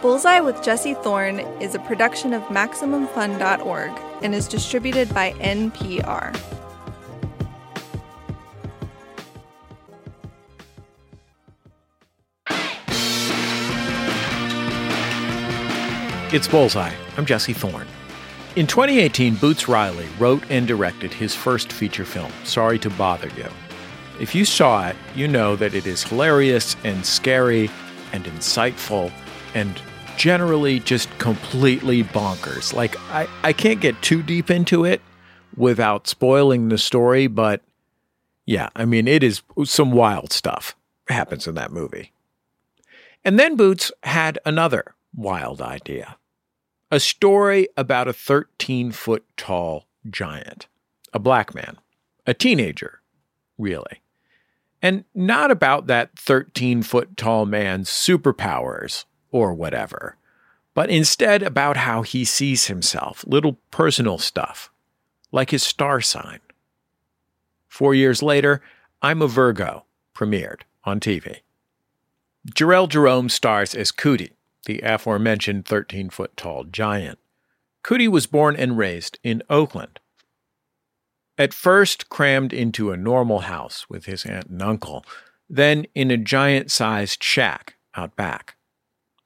Bullseye with Jesse Thorn is a production of MaximumFun.org and is distributed by NPR. It's Bullseye. I'm Jesse Thorn. In 2018, Boots Riley wrote and directed his first feature film, Sorry to Bother You. If you saw it, you know that it is hilarious and scary and insightful and generally just completely bonkers. Like, I, I can't get too deep into it without spoiling the story, but yeah, I mean, it is some wild stuff happens in that movie. And then Boots had another wild idea a story about a 13 foot tall giant, a black man, a teenager, really. And not about that 13 foot tall man's superpowers or whatever, but instead about how he sees himself, little personal stuff, like his star sign. Four years later, I'm a Virgo premiered on TV. Jharrel Jerome stars as Cootie, the aforementioned 13 foot tall giant. Cootie was born and raised in Oakland. At first, crammed into a normal house with his aunt and uncle, then in a giant sized shack out back.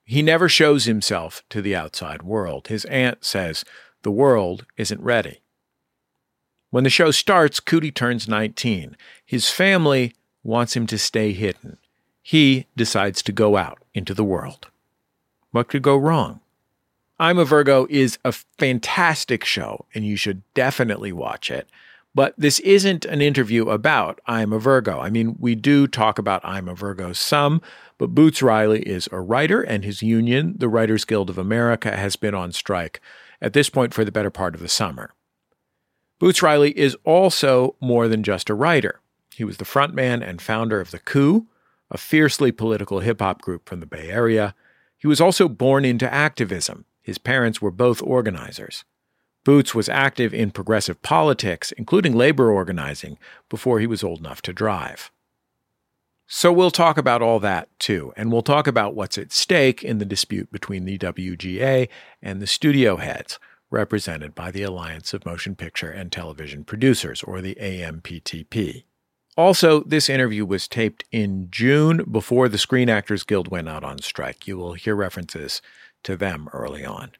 He never shows himself to the outside world. His aunt says the world isn't ready. When the show starts, Cootie turns 19. His family wants him to stay hidden. He decides to go out into the world. What could go wrong? I'm a Virgo is a fantastic show, and you should definitely watch it. But this isn't an interview about I'm a Virgo. I mean, we do talk about I'm a Virgo some, but Boots Riley is a writer, and his union, the Writers Guild of America, has been on strike at this point for the better part of the summer. Boots Riley is also more than just a writer. He was the frontman and founder of The Coup, a fiercely political hip hop group from the Bay Area. He was also born into activism. His parents were both organizers. Boots was active in progressive politics, including labor organizing, before he was old enough to drive. So we'll talk about all that too, and we'll talk about what's at stake in the dispute between the WGA and the studio heads, represented by the Alliance of Motion Picture and Television Producers, or the AMPTP. Also, this interview was taped in June before the Screen Actors Guild went out on strike. You will hear references to them early on.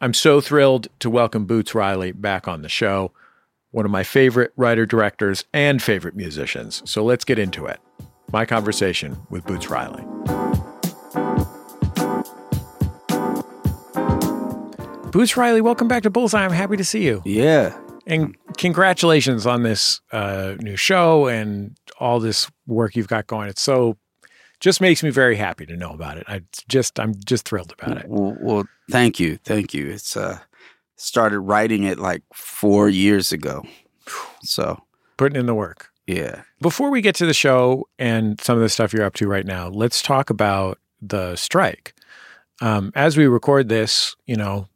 I'm so thrilled to welcome Boots Riley back on the show, one of my favorite writer directors and favorite musicians. So let's get into it. My conversation with Boots Riley. Boots Riley, welcome back to Bullseye. I'm happy to see you. Yeah. And congratulations on this uh, new show and all this work you've got going. It's so just makes me very happy to know about it. I just I'm just thrilled about it. Well, well thank you, thank you. It's uh started writing it like four years ago, so putting in the work. Yeah. Before we get to the show and some of the stuff you're up to right now, let's talk about the strike. Um, as we record this, you know,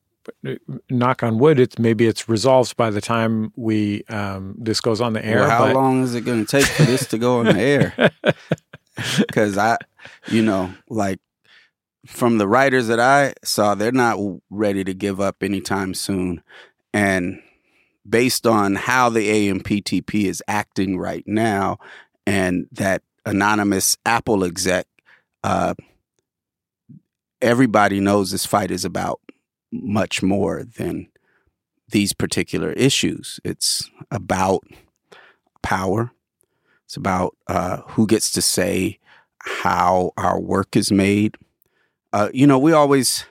knock on wood, it's maybe it's resolved by the time we um, this goes on the air. Well, how but... long is it going to take for this to go on the air? Because I, you know, like from the writers that I saw, they're not ready to give up anytime soon, and based on how the AMPTP is acting right now, and that anonymous Apple exec, uh, everybody knows this fight is about much more than these particular issues. It's about power. It's about uh, who gets to say how our work is made. Uh, you know, we always,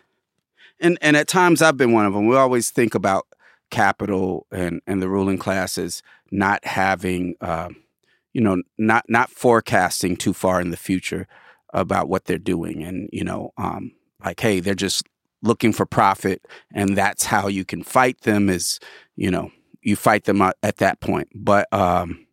and and at times I've been one of them. We always think about capital and and the ruling classes not having, uh, you know, not not forecasting too far in the future about what they're doing, and you know, um, like hey, they're just looking for profit and that's how you can fight them is you know you fight them at that point. But um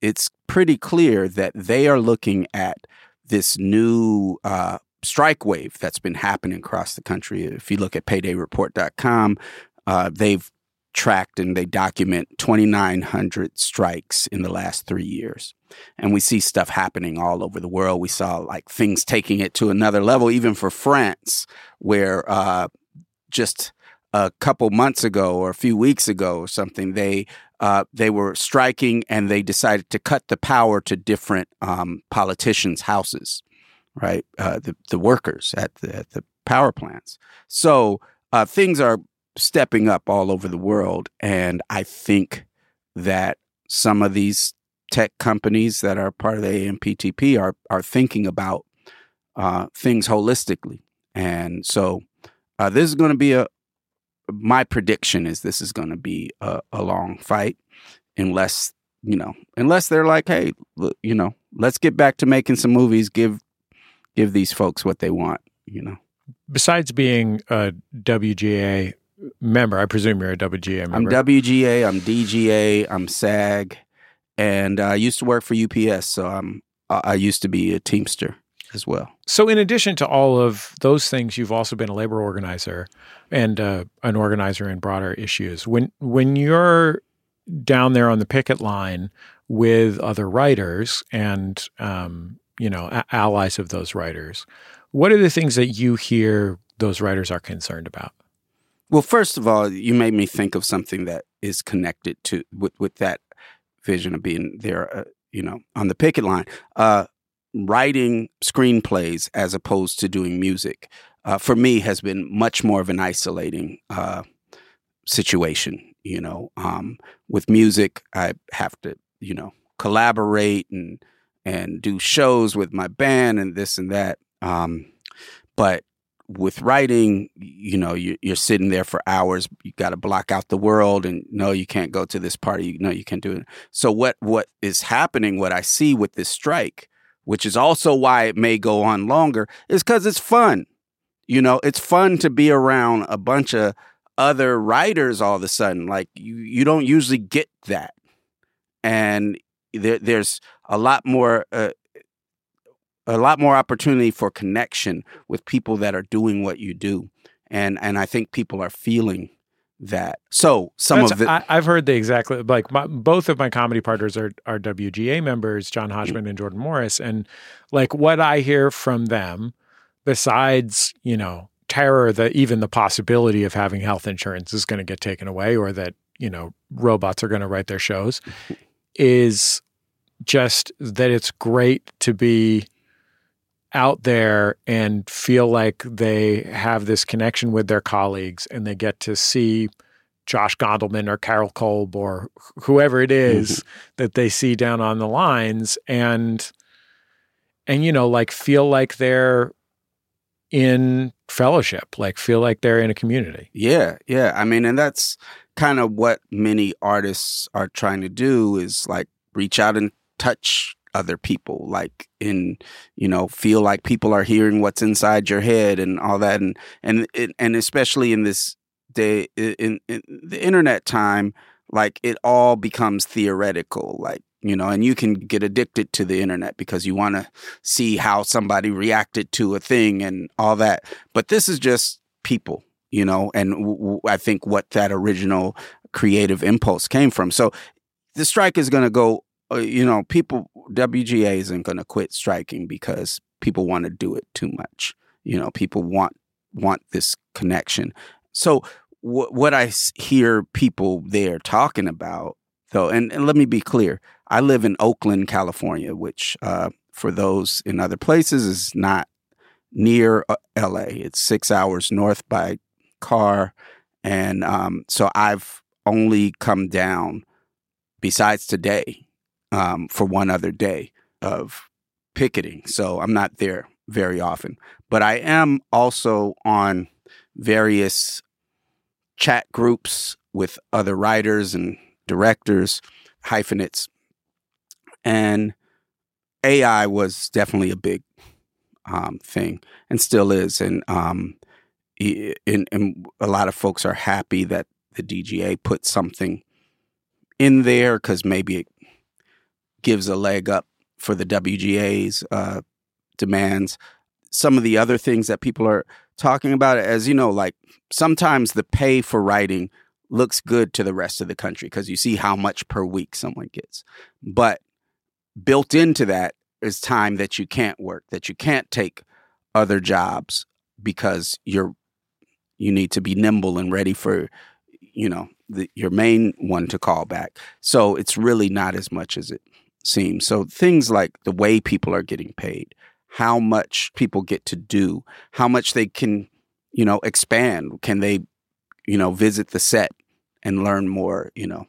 it's pretty clear that they are looking at this new uh strike wave that's been happening across the country. If you look at paydayreport.com uh they've tracked and they document 2,900 strikes in the last three years. And we see stuff happening all over the world. We saw like things taking it to another level, even for France, where uh, just a couple months ago or a few weeks ago or something, they uh, they were striking and they decided to cut the power to different um, politicians' houses, right? Uh, the the workers at the at the power plants. So uh, things are stepping up all over the world. And I think that some of these tech companies that are part of the AMPTP are, are thinking about uh, things holistically. And so uh, this is going to be a, my prediction is this is going to be a, a long fight unless, you know, unless they're like, hey, you know, let's get back to making some movies, give, give these folks what they want, you know. Besides being a WGA member. I presume you're a WGA member. I'm WGA. I'm DGA. I'm SAG, and I used to work for UPS. So I'm. I used to be a Teamster as well. So, in addition to all of those things, you've also been a labor organizer and uh, an organizer in broader issues. When when you're down there on the picket line with other writers and um, you know a- allies of those writers, what are the things that you hear those writers are concerned about? Well, first of all, you made me think of something that is connected to with with that vision of being there, uh, you know, on the picket line. Uh, writing screenplays as opposed to doing music uh, for me has been much more of an isolating uh, situation. You know, um, with music, I have to, you know, collaborate and and do shows with my band and this and that. Um, but with writing, you know, you, are sitting there for hours. You got to block out the world, and no, you can't go to this party. Know, you can't do it. So what what is happening? What I see with this strike, which is also why it may go on longer, is because it's fun. You know, it's fun to be around a bunch of other writers all of a sudden. Like you, you don't usually get that, and there, there's a lot more. Uh, a lot more opportunity for connection with people that are doing what you do. And and I think people are feeling that. So some That's, of it, I, have heard the exactly like my, both of my comedy partners are are WGA members, John mm. Hodgman mm-hmm. and Jordan Morris, and like what I hear from them, besides you know terror that even the possibility of having health insurance is going to get taken away, or that you know robots are going to write their shows, is just that it's great to be out there and feel like they have this connection with their colleagues and they get to see Josh Gondelman or Carol Kolb or whoever it is mm-hmm. that they see down on the lines and and you know like feel like they're in fellowship like feel like they're in a community yeah yeah i mean and that's kind of what many artists are trying to do is like reach out and touch other people like in you know feel like people are hearing what's inside your head and all that. And and and especially in this day in, in the internet time like it all becomes theoretical like you know and you can get addicted to the internet because you want to see how somebody reacted to a thing and all that. But this is just people you know and w- w- I think what that original creative impulse came from. So the strike is going to go uh, you know, people WGA isn't going to quit striking because people want to do it too much. You know, people want want this connection. So w- what I hear people there talking about, though, and, and, let me be clear, I live in Oakland, California, which uh, for those in other places is not near uh, LA. It's six hours north by car, and um, so I've only come down besides today um, for one other day of picketing. So I'm not there very often. But I am also on various chat groups with other writers and directors, hyphenates. And AI was definitely a big um, thing and still is. And, um, and, and a lot of folks are happy that the DGA put something in there because maybe it gives a leg up for the WGA's uh, demands. Some of the other things that people are talking about, as you know, like sometimes the pay for writing looks good to the rest of the country because you see how much per week someone gets. But built into that is time that you can't work, that you can't take other jobs because you're you need to be nimble and ready for you know the, your main one to call back. So it's really not as much as it seems. So things like the way people are getting paid, how much people get to do, how much they can, you know, expand. Can they, you know, visit the set and learn more, you know,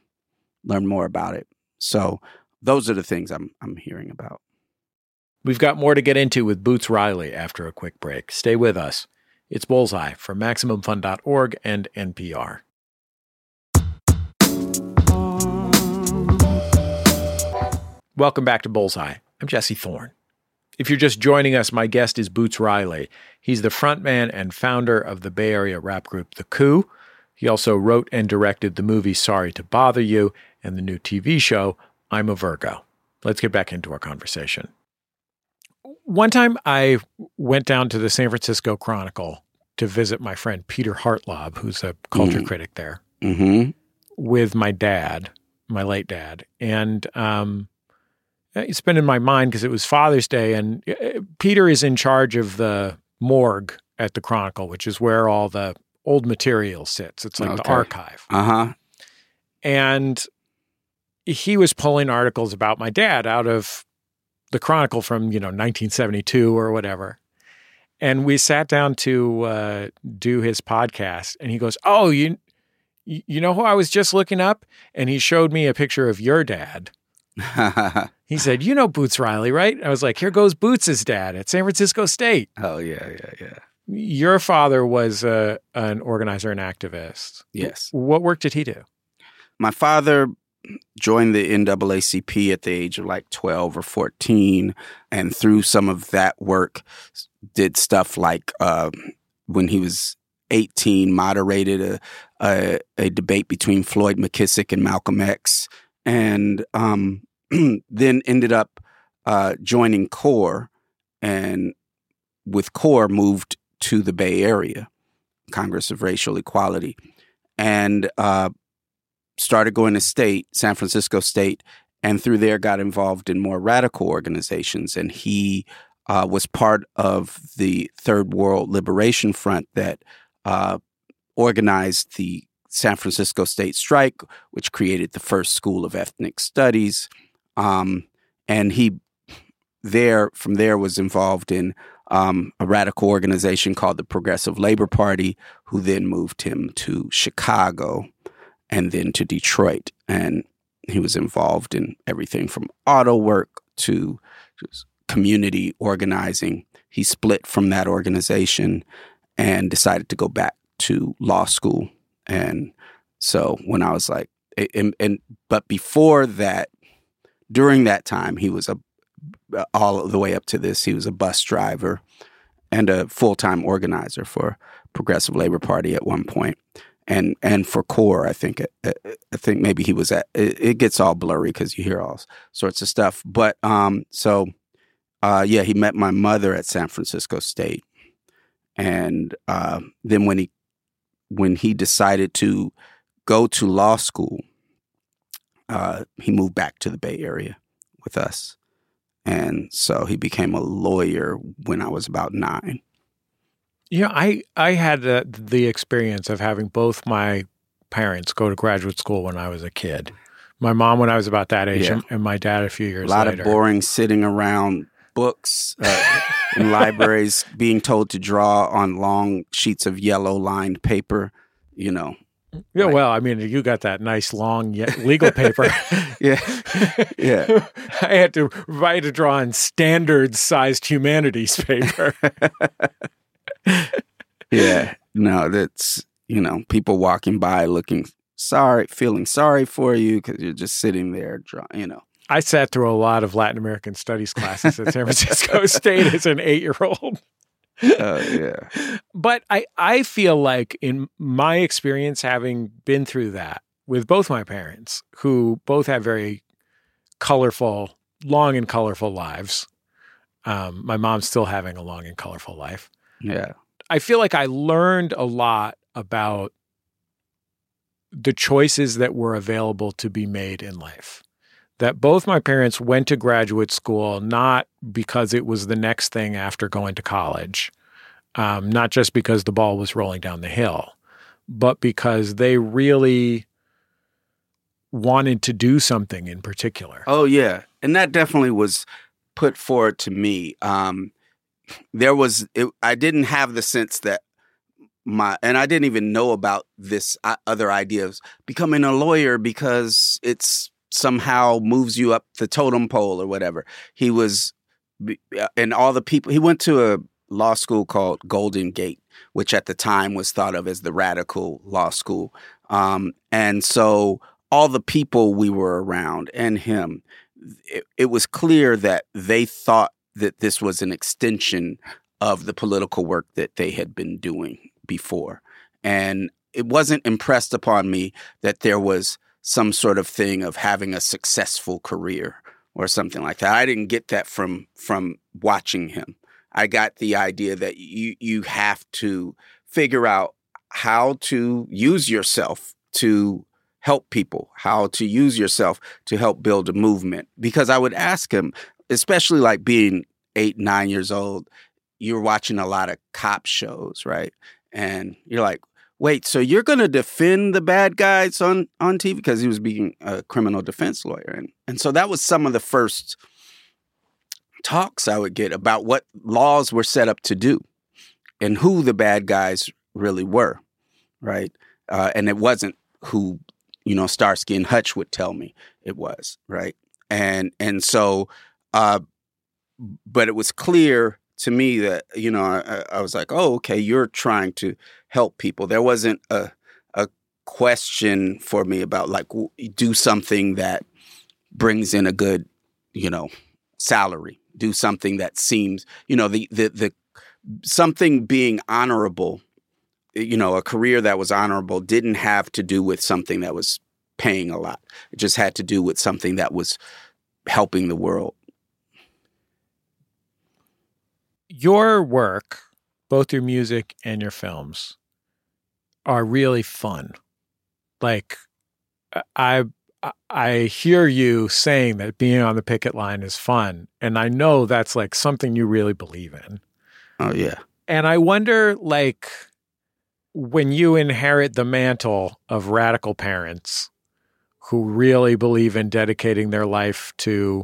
learn more about it. So those are the things I'm I'm hearing about. We've got more to get into with Boots Riley after a quick break. Stay with us. It's Bullseye from MaximumFun.org and NPR. Welcome back to Bullseye. I'm Jesse Thorn. If you're just joining us, my guest is Boots Riley. He's the frontman and founder of the Bay Area rap group The Coup. He also wrote and directed the movie Sorry to Bother You and the new TV show I'm a Virgo. Let's get back into our conversation. One time I went down to the San Francisco Chronicle to visit my friend Peter Hartlaub, who's a culture Mhm. critic there, Mm-hmm. with my dad, my late dad. And um, it's been in my mind because it was Father's Day, and uh, Peter is in charge of the morgue at the Chronicle, which is where all the old material sits. It's like the archive. Uh huh. And he was pulling articles about my dad out of the Chronicle from, you know, 1972 or whatever. And we sat down to uh, do his podcast, and he goes, "Oh, you, you know who I was just looking up?" And he showed me a picture of your dad. He said, "You know Boots Riley, right?" I was like, "Here goes Boots's dad at San Francisco State." oh yeah, yeah, yeah. Your father was uh, an organizer and activist. Yes. What work did he do? My father joined the NAACP at the age of like 12 or 14 and through some of that work did stuff like uh, when he was 18 moderated a, a, a debate between Floyd McKissick and Malcolm X and um, then ended up uh, joining CORE and with CORE moved to the Bay Area, Congress of Racial Equality, and uh, started going to state, San Francisco State, and through there got involved in more radical organizations. And he uh, was part of the Third World Liberation Front that uh, organized the San Francisco State Strike, which created the first school of ethnic studies. Um, and he there from there was involved in um, a radical organization called the Progressive Labor Party, who then moved him to Chicago and then to Detroit. And he was involved in everything from auto work to community organizing. He split from that organization and decided to go back to law school. And so when I was like, and, and but before that, during that time, he was a all the way up to this, he was a bus driver and a full time organizer for Progressive Labor Party at one point, and and for CORE, I think I think maybe he was at. It, it gets all blurry because you hear all sorts of stuff. But um, so uh, yeah, he met my mother at San Francisco State, and uh, then when he when he decided to go to law school, uh, he moved back to the Bay Area with us. And so he became a lawyer when I was about nine. Yeah, I I had the, the experience of having both my parents go to graduate school when I was a kid. My mom when I was about that age, Yeah. and, my dad a few years ago. A lot later. of boring sitting around books uh, in libraries, being told to draw on long sheets of yellow lined paper. You know, Yeah, well, I mean, you got that nice long legal paper. yeah, yeah. I had to I had to draw on standard sized humanities paper. yeah. No, that's you know people walking by looking sorry, feeling sorry for you because you're just sitting there, drawing, you know. I sat through a lot of Latin American studies classes at San Francisco State as an eight Oh yeah, But I, I feel like, in my experience, having been through that with both my parents, who both have very colorful, long and colorful lives, um, my mom's still having a long and colorful life. yeah. I feel like I learned a lot about the choices that were available to be made in life. That both my parents went to graduate school not because it was the next thing after going to college, um, not just because the ball was rolling down the hill, but because they really wanted to do something in particular. Oh yeah, and that definitely was put forward to me. Um, there was it, I didn't have the sense that my and I didn't even know about this uh, other idea of becoming a lawyer because it's somehow moves you up the totem pole or whatever. He was uh, and all the people he went to a law school called Golden Gate, which at the time was thought of as the radical law school. Um, and so all the people we were around and him, it, it was clear that they thought that this was an extension of the political work that they had been doing before. And it wasn't impressed upon me that there was some sort of thing of having a successful career or something like that. I didn't get that from from watching him. I got the idea that you you have to figure out how to use yourself to help people, how to use yourself to help build a movement. Because I would ask him, especially like being eight, nine years old, you're watching a lot of cop shows, right? And you're like, wait, so you're going to defend the bad guys on, on TV? Because he was being a criminal defense lawyer. And, and so that was some of the first talks I would get about what laws were set up to do and who the bad guys really were, right? Uh, and it wasn't who you know Starsky and Hutch would tell me it was, right? And and so, uh, but it was clear to me that you know I, I was like, oh, okay, you're trying to help people. There wasn't a a question for me about like do something that brings in a good, you know, salary. Do something that seems, you know, the the the something being honorable you know, a career that was honorable didn't have to do with something that was paying a lot. It just had to do with something that was helping the world. Your work, both your music and your films, are really fun. Like I I hear you saying that being on the picket line is fun, and I know that's like something you really believe in. Oh yeah. And I wonder like when you inherit the mantle of radical parents who really believe in dedicating their life to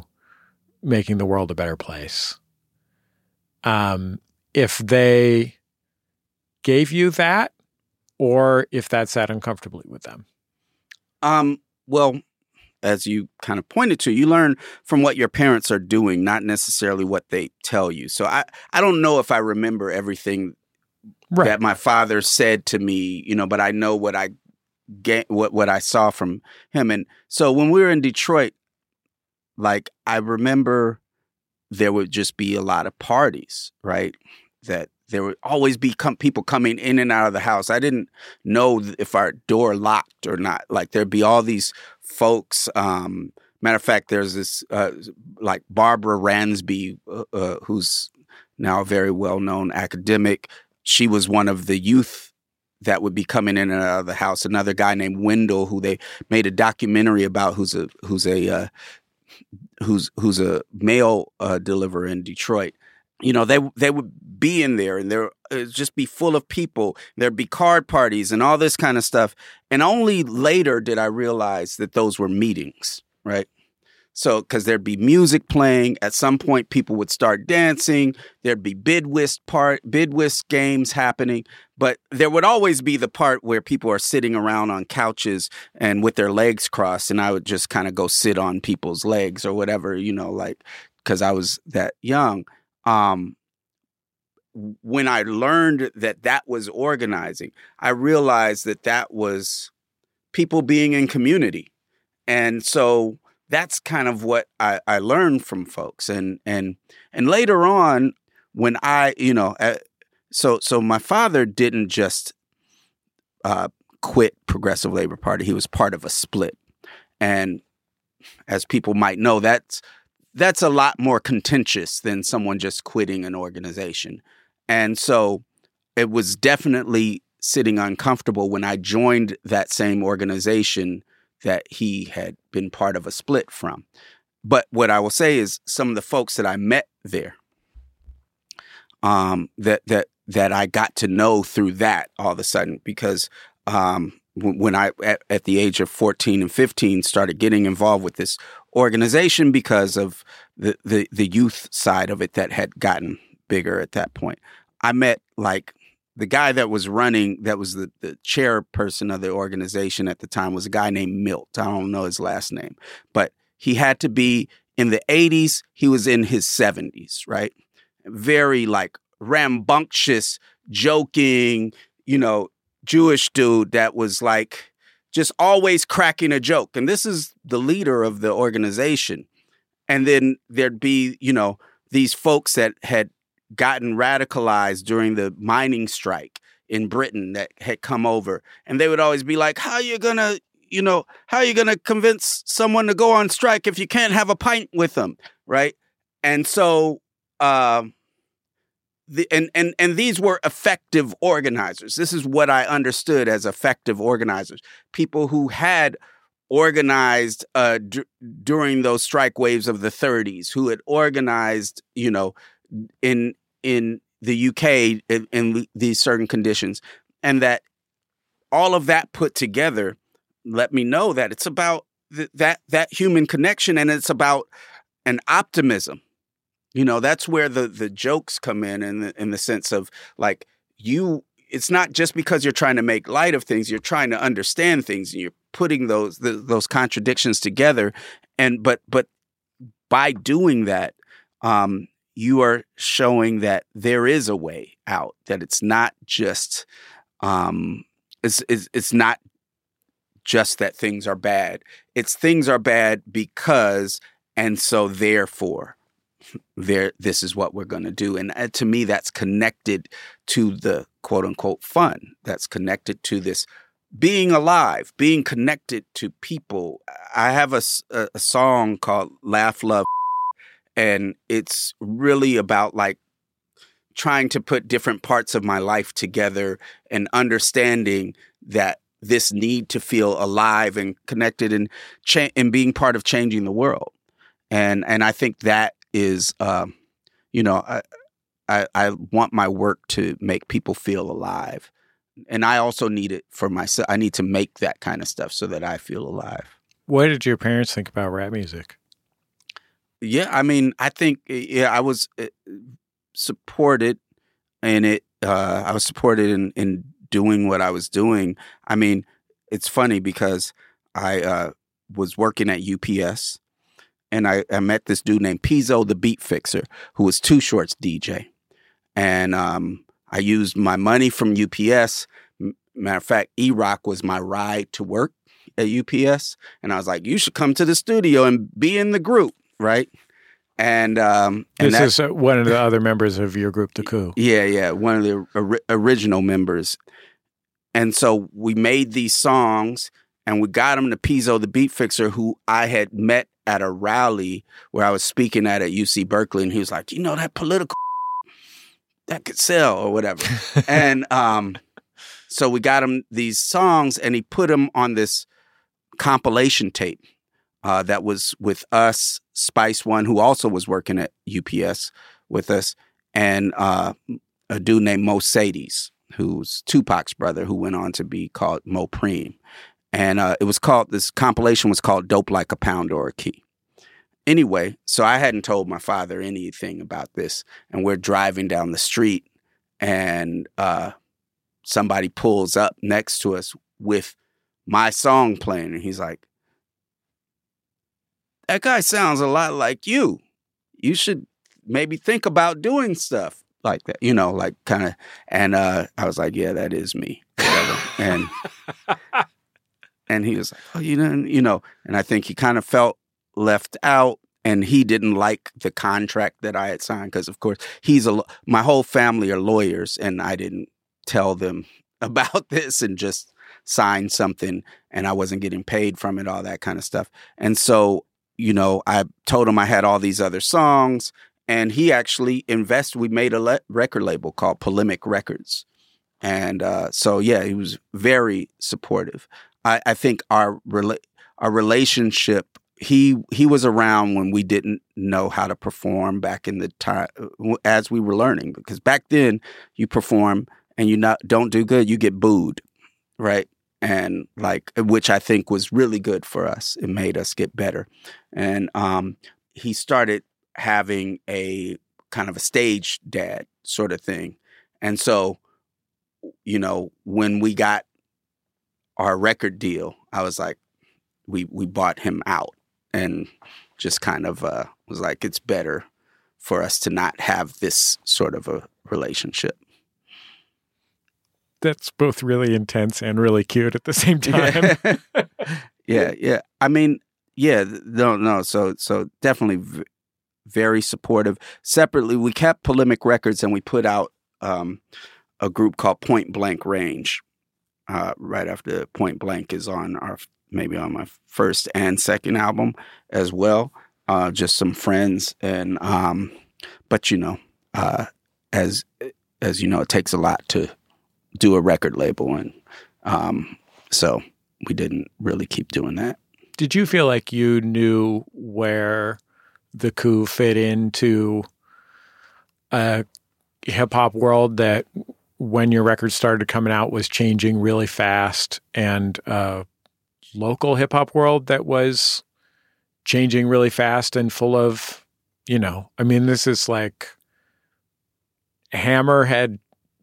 making the world a better place, um, if they gave you that, or if that sat uncomfortably with them. Um, well, as you kind of pointed to, you learn from what your parents are doing, not necessarily what they tell you. So I, I don't know if I remember everything right. that my father said to me, you know, but I know what I get, what what I saw from him. And so when we were in Detroit, like I remember there would just be a lot of parties, right? That there would always be com- people coming in and out of the house. I didn't know if our door locked or not. Like there'd be all these folks. Um, matter of fact, there's this uh, like Barbara Ransby, uh, uh, who's now a very well known academic she was one of the youth that would be coming in and out of the house. Another guy named Wendell, who they made a documentary about, who's a who's a uh, who's who's a mail uh, deliverer in Detroit. You know, they they would be in there, and there just be full of people. There'd be card parties and all this kind of stuff. And only later did I realize that those were meetings, right? So, because there'd be music playing, at some point people would start dancing. There'd be bid whist part, bid whist games happening, but there would always be the part where people are sitting around on couches and with their legs crossed, and I would just kind of go sit on people's legs or whatever, you know, like because I was that young. Um, when I learned that that was organizing, I realized that that was people being in community, and so that's kind of what I, I learned from folks and and and later on when I you know uh, so so my father didn't just uh, quit Progressive Labor Party he was part of a split and as people might know that's that's a lot more contentious than someone just quitting an organization and so it was definitely sitting uncomfortable when I joined that same organization that he had been part of a split from. But what I will say is some of the folks that I met there, um, that that that I got to know through that all of a sudden because um, when I at, at, the age of 14 and 15 started getting involved with this organization because of the, the the youth side of it that had gotten bigger at that point. I met like the guy that was running that was the, the chairperson of the organization at the time was a guy named Milt. I don't know his last name, but he had to be in the 80s, he was in his 70s, right? Very like rambunctious, joking, you know, Jewish dude that was like just always cracking a joke. And this is the leader of the organization. And then there'd be, you know, these folks that had gotten radicalized during the mining strike in Britain that had come over. And they would always be like, How are you gonna, you know, how are you gonna convince someone to go on strike if you can't have a pint with them? Right. And so uh, the, and and and these were effective organizers. This is what I understood as effective organizers. People who had organized uh, d- during those strike waves of the 30s, who had organized, you know, in in the UK in, in these certain conditions, and that all of that put together let me know that it's about th- that that human connection, and it's about an optimism. You know, that's where the the jokes come in in the, in the sense of like you it's not just because you're trying to make light of things, you're trying to understand things and you're putting those the, those contradictions together and but but by doing that um you are showing that there is a way out that it's not just um it's it's, it's not just that things are bad. It's things are bad because and so therefore there this is what we're going to do. And uh, to me that's connected to the quote unquote fun. That's connected to this being alive being connected to people. I have a, a, a song called laugh love and it's really about like trying to put different parts of my life together and understanding that this need to feel alive and connected and cha- and being part of changing the world and and I think that is, um, you know, I, I, I want my work to make people feel alive, and I also need it for myself. I need to make that kind of stuff so that I feel alive. What did your parents think about rap music? Yeah, I mean, I think yeah, I was uh, supported in it. Uh, I was supported in in doing what I was doing. I mean, it's funny because I uh, was working at UPS and I, I met this dude named Pizzo the Beat Fixer, who was Too Short's DJ. And um, I used my money from UPS. Matter of fact, E Rock was my ride to work at UPS. And I was like, you should come to the studio and be in the group, right? And, um, and this is uh, one of the other members of your group, The Coup. Yeah, yeah, one of the or- original members. And so we made these songs and we got them to Pizzo the Beat Fixer, who I had met at a rally where I was speaking at at UC Berkeley, and he was like, "You know that political that could sell or whatever," and um, so we got him these songs, and he put them on this compilation tape uh, that was with us, Spice One, who also was working at UPS with us, and uh, a dude named Mo Sadies, who's Tupac's brother, who went on to be called Mopreme and uh, it was called this compilation was called "Dope Like a Pound or a Key." Anyway, so I hadn't told my father anything about this, and we're driving down the street, and uh, somebody pulls up next to us with my song playing, and he's like, "That guy sounds a lot like you. You should maybe think about doing stuff." like that, you know, like kind of. And uh, I was like, yeah, that is me. and and he was like, "Oh, you know, you know," and I think he kind of felt left out, and he didn't like the contract that I had signed because, of course, he's a my whole family are lawyers, and I didn't tell them about this and just signed something, and I wasn't getting paid from it, all that kind of stuff, and so you know, I told him I had all these other songs, and he actually invested. We made a le- record label called Polemic Records, and uh, so yeah, he was very supportive. I, I think our rela- our relationship. He he was around when we didn't know how to perform back in the time as we were learning because back then you perform and you not don't do good you get booed, right? And like which I think was really good for us. It made us get better. And um, he started having a kind of a stage dad sort of thing. And so, you know, when we got our record deal, I was like, we we bought him out and just kind of uh, was like, it's better for us to not have this sort of a relationship. That's both really intense and really cute at the same time. yeah, yeah. I mean, yeah, no, no. So, so definitely v- very supportive. Separately, we kept Polemic Records and we put out um, a group called Point Blank Range. Uh, right after Point Blank is on our maybe on my first and second album as well. Uh, just some friends and um, but you know, uh, as as you know, it takes a lot to do a record label, and um, so we didn't really keep doing that. Did you feel like you knew where the coup fit into a hip hop world that when your record started coming out was changing really fast and a local hip hop world that was changing really fast and full of, you know, I mean, this is like Hammer had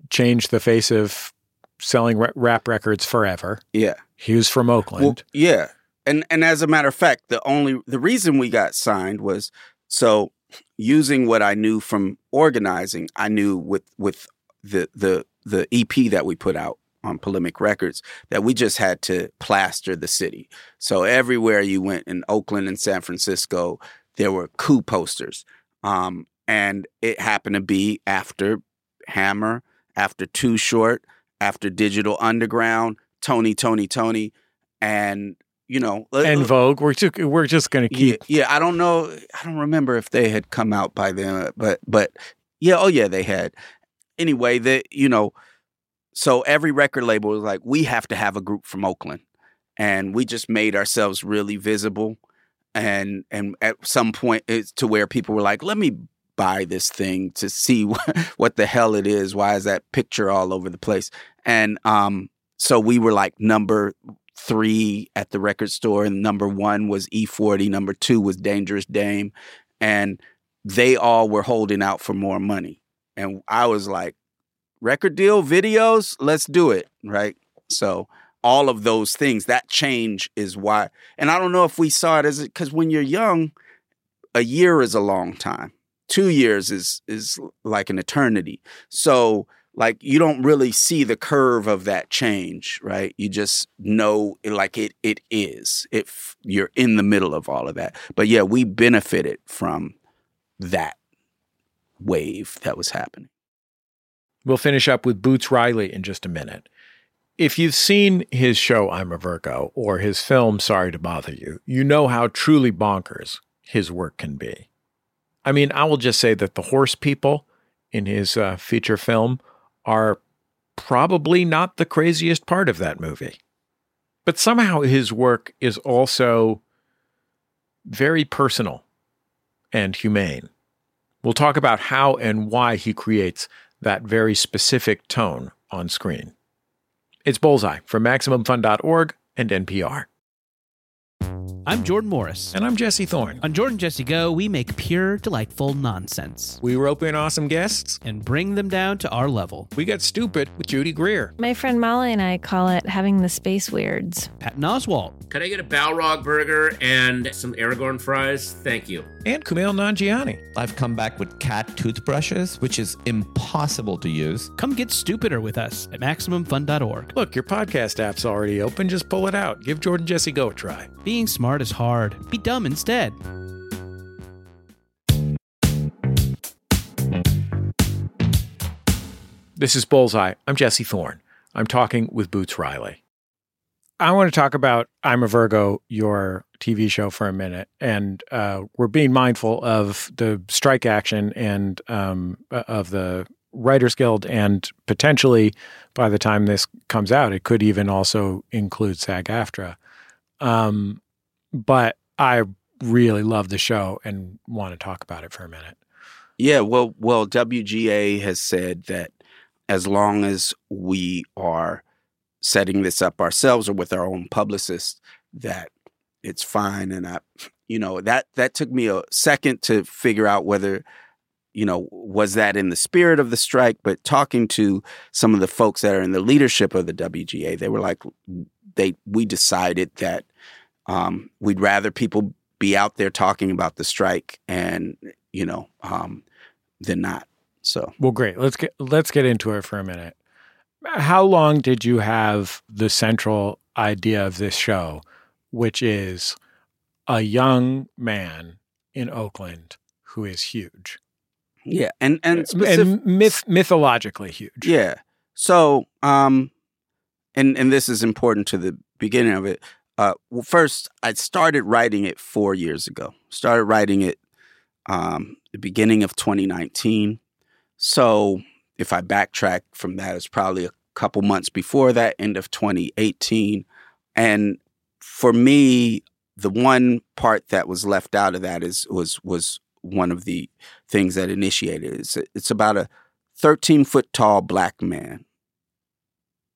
changed the face of selling rap records forever. Yeah. He was from Oakland. Well, yeah and and as a matter of fact, the only the reason we got signed was so using what I knew from organizing, I knew with with the the the EP that we put out on Polemic Records that we just had to plaster the city. So everywhere you went in Oakland and San Francisco, there were coup posters. Um, and it happened to be after Hammer, after Too Short, after Digital Underground, Tony, Toni, Toné, and you know, uh, En uh, Vogue. We're just we're just to keep. Yeah, yeah, I don't know. I don't remember if they had come out by then, uh, but but yeah, oh yeah, they had. Anyway, that you know, so every record label was like, we have to have a group from Oakland, and we just made ourselves really visible, and and at some point it's to where people were like, let me buy this thing to see what the hell it is. Why is that picture all over the place? And um, so we were like number three at the record store, and number one was E40, number two was Dangerous Dame, and they all were holding out for more money. And I was like, record deal, videos, let's do it, right? So all of those things, that change is why. And I don't know if we saw it as it because when you're young, a year is a long time. Two years is is like an eternity. So like you don't really see the curve of that change, right? You just know like it it is. If you're in the middle of all of that. But yeah, we benefited from that wave that was happening. We'll finish up with Boots Riley in just a minute. If you've seen his show I'm a Virgo or his film Sorry to Bother You, you know how truly bonkers his work can be. I mean, I will just say that the horse people in his uh, feature film are probably not the craziest part of that movie. But somehow his work is also very personal and humane. We'll talk about how and why he creates that very specific tone on screen. It's Bullseye from MaximumFun.org and NPR. I'm Jordan Morris. And I'm Jesse Thorn. On Jordan Jesse Go, we make pure, delightful nonsense. We rope in awesome guests and bring them down to our level. We get stupid with Judy Greer. My friend Molly and I call it having the space weirds. Patton Oswalt. Could I get a Balrog burger and some Aragorn fries? Thank you. And Kumail Nanjiani. I've come back with cat toothbrushes, which is impossible to use. Come get stupider with us at MaximumFun.org. Look, your podcast app's already open. Just pull it out. Give Jordan Jesse Go a try. Being smart is hard. Be dumb instead. This is Bullseye. I'm Jesse Thorn. I'm talking with Boots Riley. I want to talk about I'm a Virgo, your TV show, for a minute. And uh, we're being mindful of the strike action and um, of the Writers Guild, and potentially by the time this comes out, it could even also include SAG-AFTRA. Um, but I really love the show and want to talk about it for a minute. Yeah, well, well, WGA has said that as long as we are setting this up ourselves or with our own publicist, that it's fine. And I, you know, that that took me a second to figure out whether, you know, was that in the spirit of the strike. But talking to some of the folks that are in the leadership of the WGA, they were like, they we decided that um, we'd rather people be out there talking about the strike and you know um, than not. So Well, great. Let's get let's get into it for a minute. How long did you have the central idea of this show, which is a young man in Oakland who is huge yeah, and and specific, and myth mythologically huge? Yeah. So, um, and and this is important to the beginning of it. Uh, well, first, I started writing it four years ago. Started writing it um, the beginning of 2019. So, if I backtrack from that, it's probably a couple months before that, end of 2018. And for me, the one part that was left out of that is was was one of the things that initiated. It's it's about a 13 foot tall black man,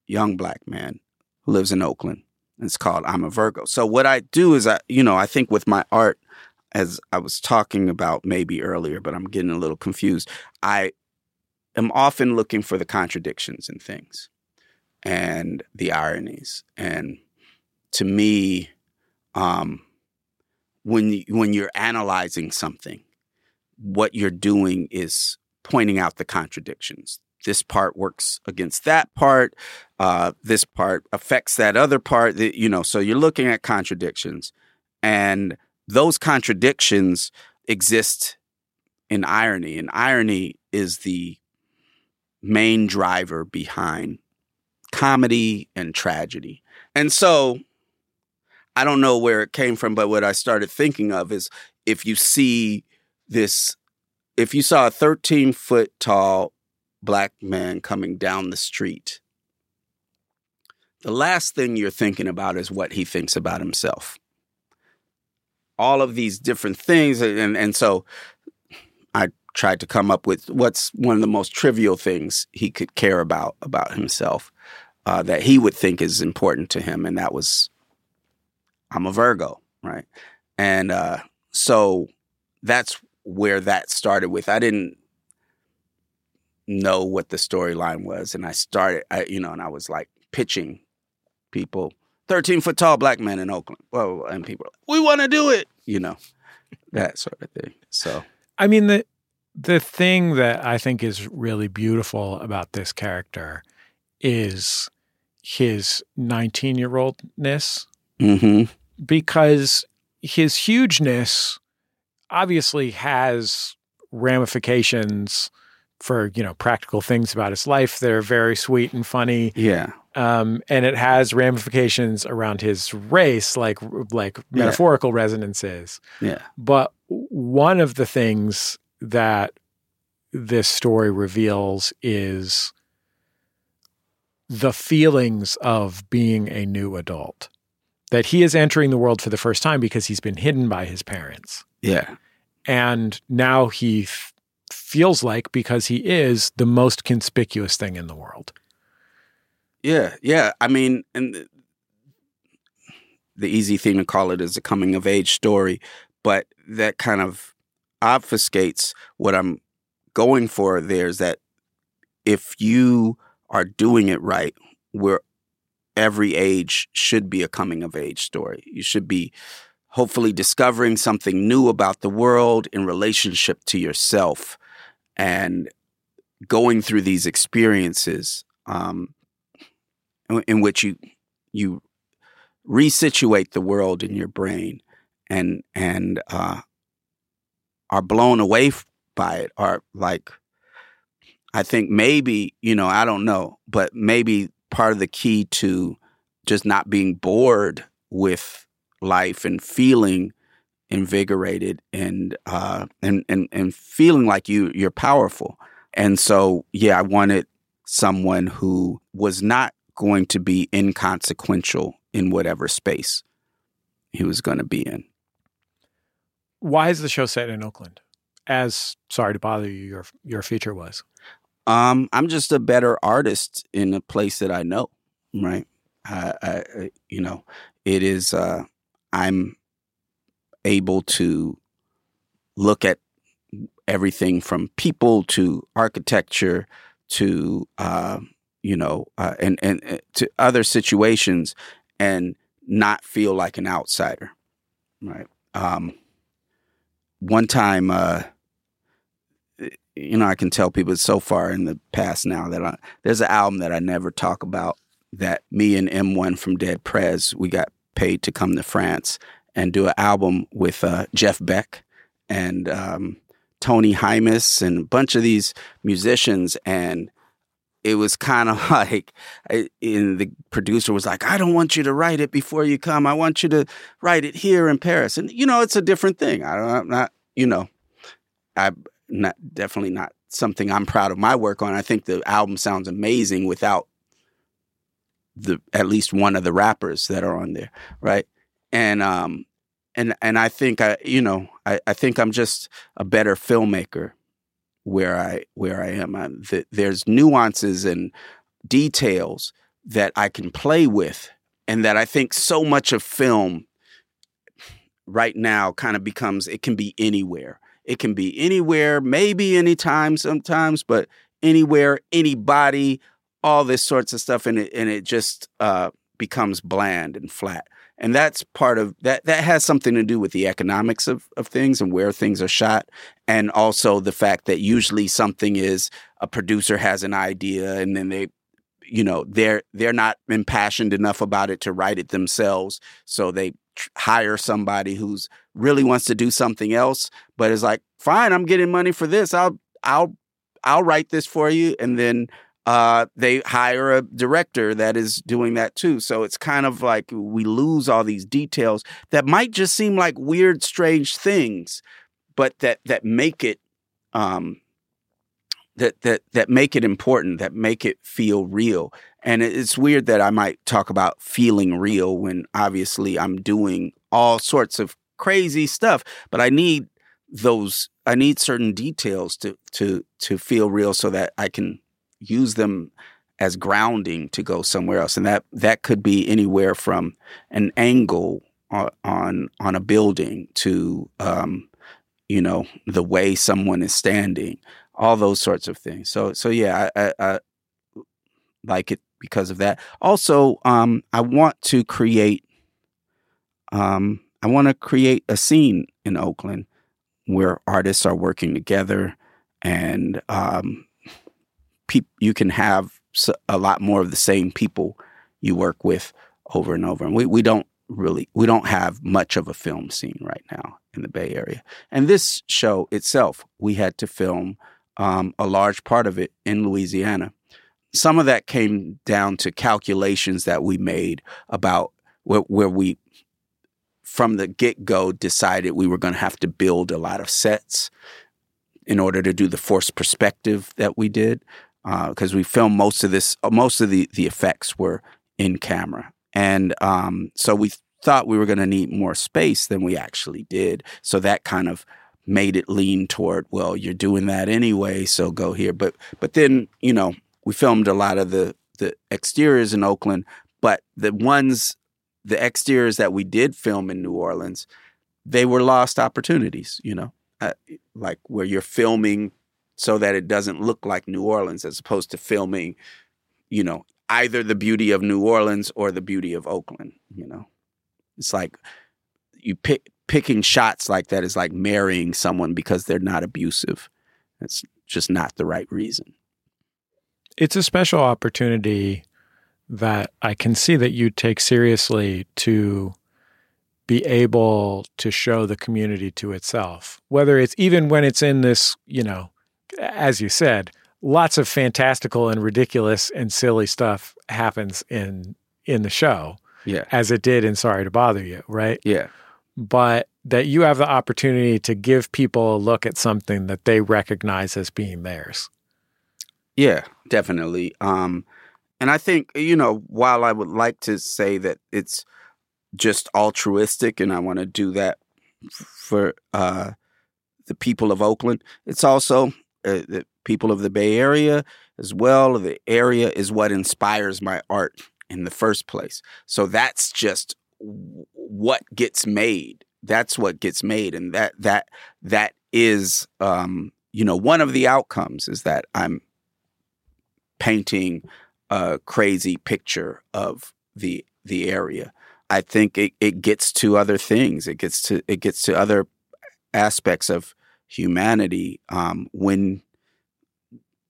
young black man who lives in Oakland. It's called I'm a Virgo. So what I do is I, you know, I think with my art, as I was talking about maybe earlier, but I'm getting a little confused. I am often looking for the contradictions in things and the ironies. And to me, um, when when you're analyzing something, what you're doing is pointing out the contradictions. This part works against that part. Uh, this part affects that other part. That, you know, so you're looking at contradictions, and those contradictions exist in irony, and irony is the main driver behind comedy and tragedy. And so I don't know where it came from, but what I started thinking of is if you see this, if you saw a 13 foot tall black man coming down the street, the last thing you're thinking about is what he thinks about himself. All of these different things. And, and so I tried to come up with what's one of the most trivial things he could care about about himself uh, that he would think is important to him. And that was, I'm a Virgo, right? And uh, so that's where that started with. I didn't know what the storyline was. And I started, I, you know, and I was like pitching people 13 foot tall black men in Oakland. Well, and people, we want to do it, you know, that sort of thing. So, I mean the the thing that I think is really beautiful about this character is his 19 year oldness hmm because his hugeness obviously has ramifications for you know practical things about his life. That are very sweet and funny. Yeah, um, and it has ramifications around his race like like metaphorical resonances. Yeah, but one of the things that this story reveals is the feelings of being a new adult. That he is entering the world for the first time because he's been hidden by his parents. yeah, And now he feels like, because he is, the most conspicuous thing in the world. yeah, yeah. I mean, and the, easy thing to call it is a coming of age story, but that kind of obfuscates what I'm going for there is that if you are doing it right, where every age should be a coming of age story. You should be hopefully discovering something new about the world in relationship to yourself and going through these experiences um, in, which you you resituate the world in your brain and and uh, are blown away by it are like I think maybe, you know, I don't know, but maybe part of the key to just not being bored with life and feeling invigorated and uh and and, and feeling like you you're powerful and so, yeah, I wanted someone who was not going to be inconsequential in whatever space he was going to be in. Why is the show set in Oakland? As sorry to bother you, your your feature was. Um, I'm just a better artist in a place that I know, right? I, I you know, it is. Uh, I'm able to look at everything from people to architecture to uh, you know uh, and and uh, to other situations and not feel like an outsider right? Um, one time uh, you know i can tell people so far in the past now that I, there's an album that i never talk about that me and m1 from dead prez we got paid to come to france and do an album with uh, jeff beck and um, Tony Hymas and a bunch of these musicians. And it was kind of like and the producer was like i don't want you to write it before you come. I want you to write it here in paris. And you know it's a different thing. I don't I'm not you know i not definitely not something i'm proud of my work on. I think the album sounds amazing without the at least one of the rappers that are on there right and um and and I think I you know I, I think I'm just a better filmmaker where I where I am. I'm, th- there's nuances and details that I can play with, and that I think so much of film right now kind of becomes it can be anywhere. It can be anywhere, maybe anytime, sometimes, but anywhere, anybody, all this sorts of stuff, and it and it just uh, becomes bland and flat and that's part of that that has something to do with the economics of, of things and where things are shot and also the fact that usually something is a producer has an idea and then they you know they're they're not impassioned enough about it to write it themselves. So they hire somebody who's really wants to do something else but is like fine i'm getting money for this. I'll i'll i'll write this for you. And then uh, they hire a director that is doing that too. So it's kind of like we lose all these details that might just seem like weird, strange things, but that that make it um, that that that make it important, that make it feel real. And it's weird that I might talk about feeling real when obviously I'm doing all sorts of crazy stuff, but I need those I need certain details to to to feel real so that I can use them as grounding to go somewhere else, and that that could be anywhere from an angle on on, a building to um, you know the way someone is standing, all those sorts of things. So so yeah, I, I, I like it because of that. Also, um, I want to create. Um, I want to create a scene in Oakland where artists are working together and um, pe- you can have a lot more of the same people you work with over and over. And we, we don't really we don't have much of a film scene right now in the Bay Area. And this show itself, we had to film um, a large part of it in Louisiana. Some of that came down to calculations that we made about where, where we, from the get go, decided we were going to have to build a lot of sets in order to do the forced perspective that we did because uh, we filmed most of this, uh, most of the the effects were in camera, and um, so we thought we were going to need more space than we actually did. So that kind of made it lean toward, well, you're doing that anyway, so go here. But but then you know we filmed a lot of the the exteriors in Oakland, but the ones the exteriors that we did film in New Orleans, they were lost opportunities. You know, uh, like where you're filming so that it doesn't look like New Orleans as opposed to filming, you know, either the beauty of New Orleans or the beauty of Oakland, you know. It's like you pick picking shots like that is like marrying someone because they're not abusive. It's just not the right reason. It's a special opportunity that I can see that you take seriously to be able to show the community to itself, whether it's even when it's in this, you know, as you said, lots of fantastical and ridiculous and silly stuff happens in in the show. Yeah. As it did in Sorry to Bother You, right? Yeah. But that you have the opportunity to give people a look at something that they recognize as being theirs. Yeah, definitely. Um, and I think you know, while I would like to say that it's just altruistic, and I want to do that for uh, the people of Oakland, it's also uh, the people of the Bay Area as well. The area is what inspires my art in the first place. So that's just what gets made. That's what gets made, and that that that is, um, you know, one of the outcomes is that I'm painting a crazy picture of the the area. I think it, it gets to other things. It gets to it gets to other aspects of humanity um, when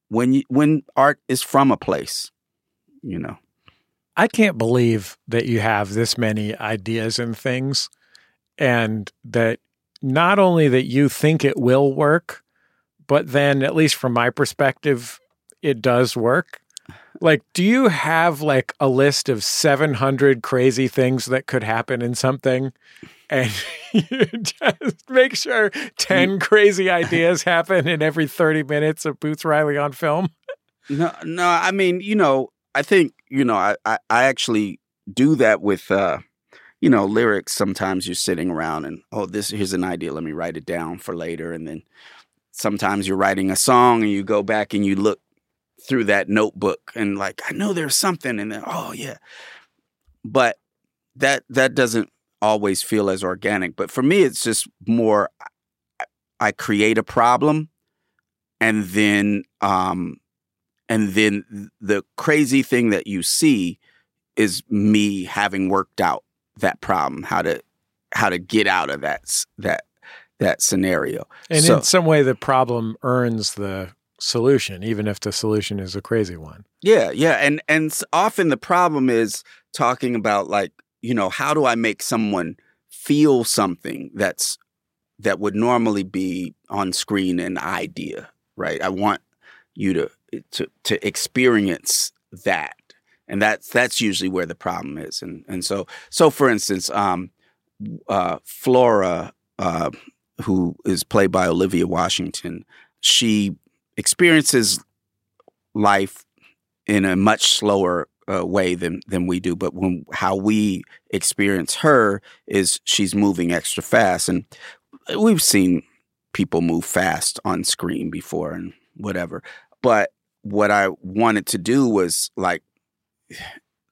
when when art is from a place, you know. I can't believe that you have this many ideas and things, and that not only that you think it will work, but then, at least from my perspective, it does work. Like, do you have like a list of 700 crazy things that could happen in something? And you just make sure 10 crazy ideas happen in every 30 minutes of Boots Riley on film? No, no. I mean, you know, I think you know, I I, I actually do that with uh, you know lyrics. Sometimes you're sitting around and oh, this here's an idea. Let me write it down for later. And then sometimes you're writing a song and you go back and you look through that notebook and like I know there's something and then oh yeah, but that that doesn't always feel as organic. But for me, it's just more. I create a problem, and then um, and then the crazy thing that you see is me having worked out that problem, how to how to get out of that that that scenario. And So- in some way, the problem earns the solution, even if the solution is a crazy one. Yeah, yeah, and and often the problem is talking about like you know how do I make someone feel something that's that would normally be on screen an idea, right? I want you to to to experience that, and that's that's usually where the problem is, and and so so for instance, um, uh, Flora, uh, who is played by Olivia Washington, she experiences life in a much slower uh, way than than we do. But when how we experience her is she's moving extra fast, and we've seen people move fast on screen before and whatever. But what I wanted to do was like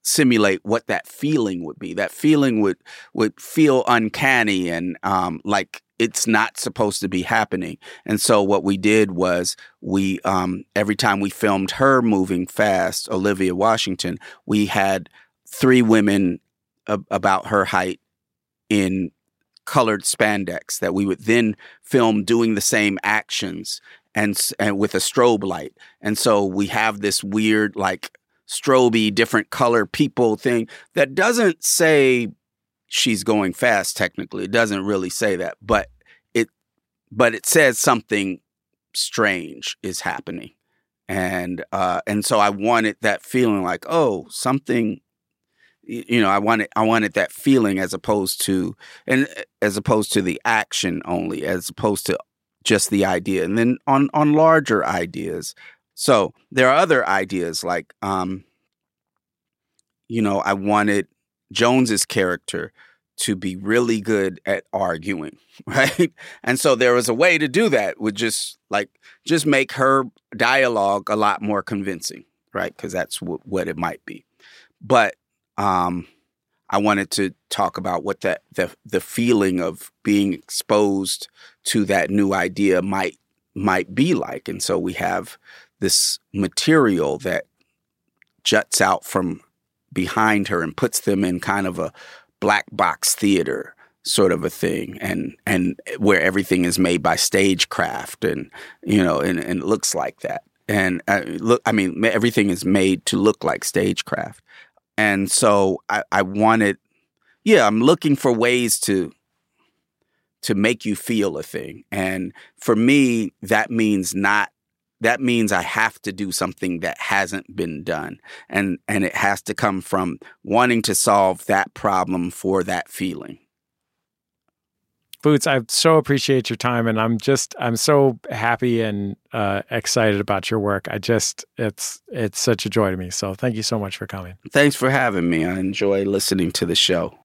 simulate what that feeling would be. That feeling would would feel uncanny and um, like it's not supposed to be happening. And so what we did was we um, every time we filmed her moving fast, Olivia Washington, we had three women a- about her height in colored spandex that we would then film doing the same actions and and with a strobe light. And so we have this weird like stroby different color people thing that doesn't say she's going fast technically. It doesn't really say that but it but it says something strange is happening. And uh and so i wanted that feeling like oh something you know i wanted i wanted that feeling as opposed to and uh, as opposed to the action only as opposed to just the idea. And then on on larger ideas so there are other ideas like, um, you know, I wanted Jones's character to be really good at arguing, right? And so there was a way to do that would just like just make her dialogue a lot more convincing, right? Because that's w- what it might be. But um, I wanted to talk about what that the the feeling of being exposed to that new idea might might be like, and so we have this material that juts out from behind her and puts them in kind of a black box theater sort of a thing and and where everything is made by stagecraft and you know and, and it looks like that. And uh, look i mean everything is made to look like stagecraft. And so i i wanted yeah i'm looking for ways to to make you feel a thing. And for me that means not that means I have to do something that hasn't been done. And and it has to come from wanting to solve that problem for that feeling. Boots, I so appreciate your time, and I'm just I'm so happy and uh, excited about your work. I just it's it's such a joy to me. So thank you so much for coming. Thanks for having me. I enjoy listening to the show.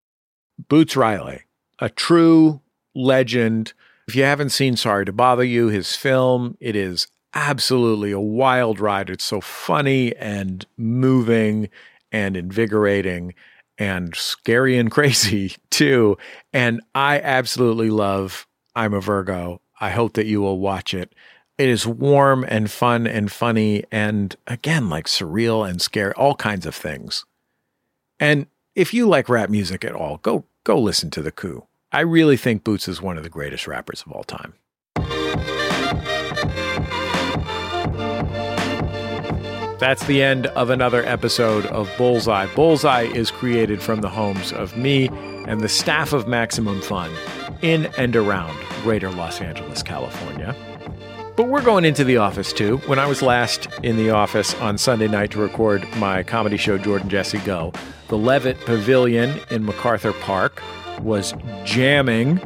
Boots Riley, a true legend. If you haven't seen Sorry to Bother You, his film, it is absolutely a wild ride. It's so funny and moving and invigorating and scary and crazy too. And I absolutely love I'm a Virgo. I hope that you will watch it. It is warm and fun and funny and again like surreal and scary, all kinds of things. And if you like rap music at all, go go listen to The Coup. I really think Boots is one of the greatest rappers of all time. That's the end of another episode of Bullseye. Bullseye is created from the homes of me and the staff of Maximum Fun in and around greater Los Angeles, California. But we're going into the office too. When I was last in the office on Sunday night to record my comedy show, Jordan Jesse Go, the Levitt Pavilion in MacArthur Park was jamming,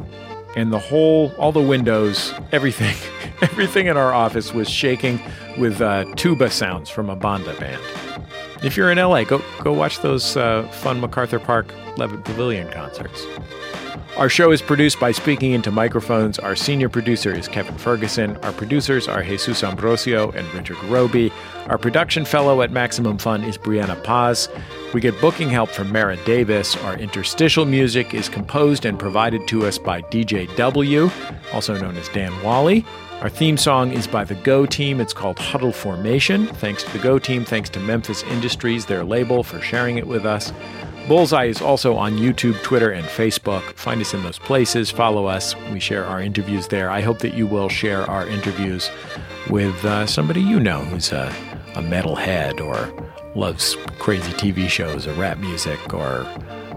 and the whole, all the windows, everything, everything in our office was shaking with uh, tuba sounds from a banda band. If you're in LA, go go watch those uh, fun MacArthur Park Levitt Pavilion concerts. Our show is produced by Speaking Into Microphones. Our senior producer is Kevin Ferguson. Our producers are Jesus Ambrosio and Richard Robey. Our production fellow at Maximum Fun is Brianna Paz. We get booking help from Mara Davis. Our interstitial music is composed and provided to us by DJ W, also known as Dan Wally. Our theme song is by the Go Team. It's called Huddle Formation. Thanks to the Go Team. Thanks to Memphis Industries, their label, for sharing it with us. Bullseye is also on YouTube, Twitter, and Facebook. Find us in those places. Follow us. We share our interviews there. I hope that you will share our interviews with uh, somebody you know who's a, a metalhead or loves crazy TV shows or rap music or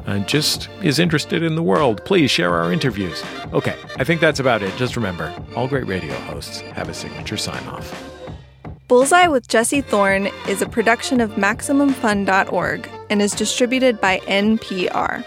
uh, just is interested in the world, please share our interviews. Okay, I think that's about it. Just remember, all great radio hosts have a signature sign off. Bullseye with Jesse Thorn is a production of MaximumFun.org and is distributed by NPR.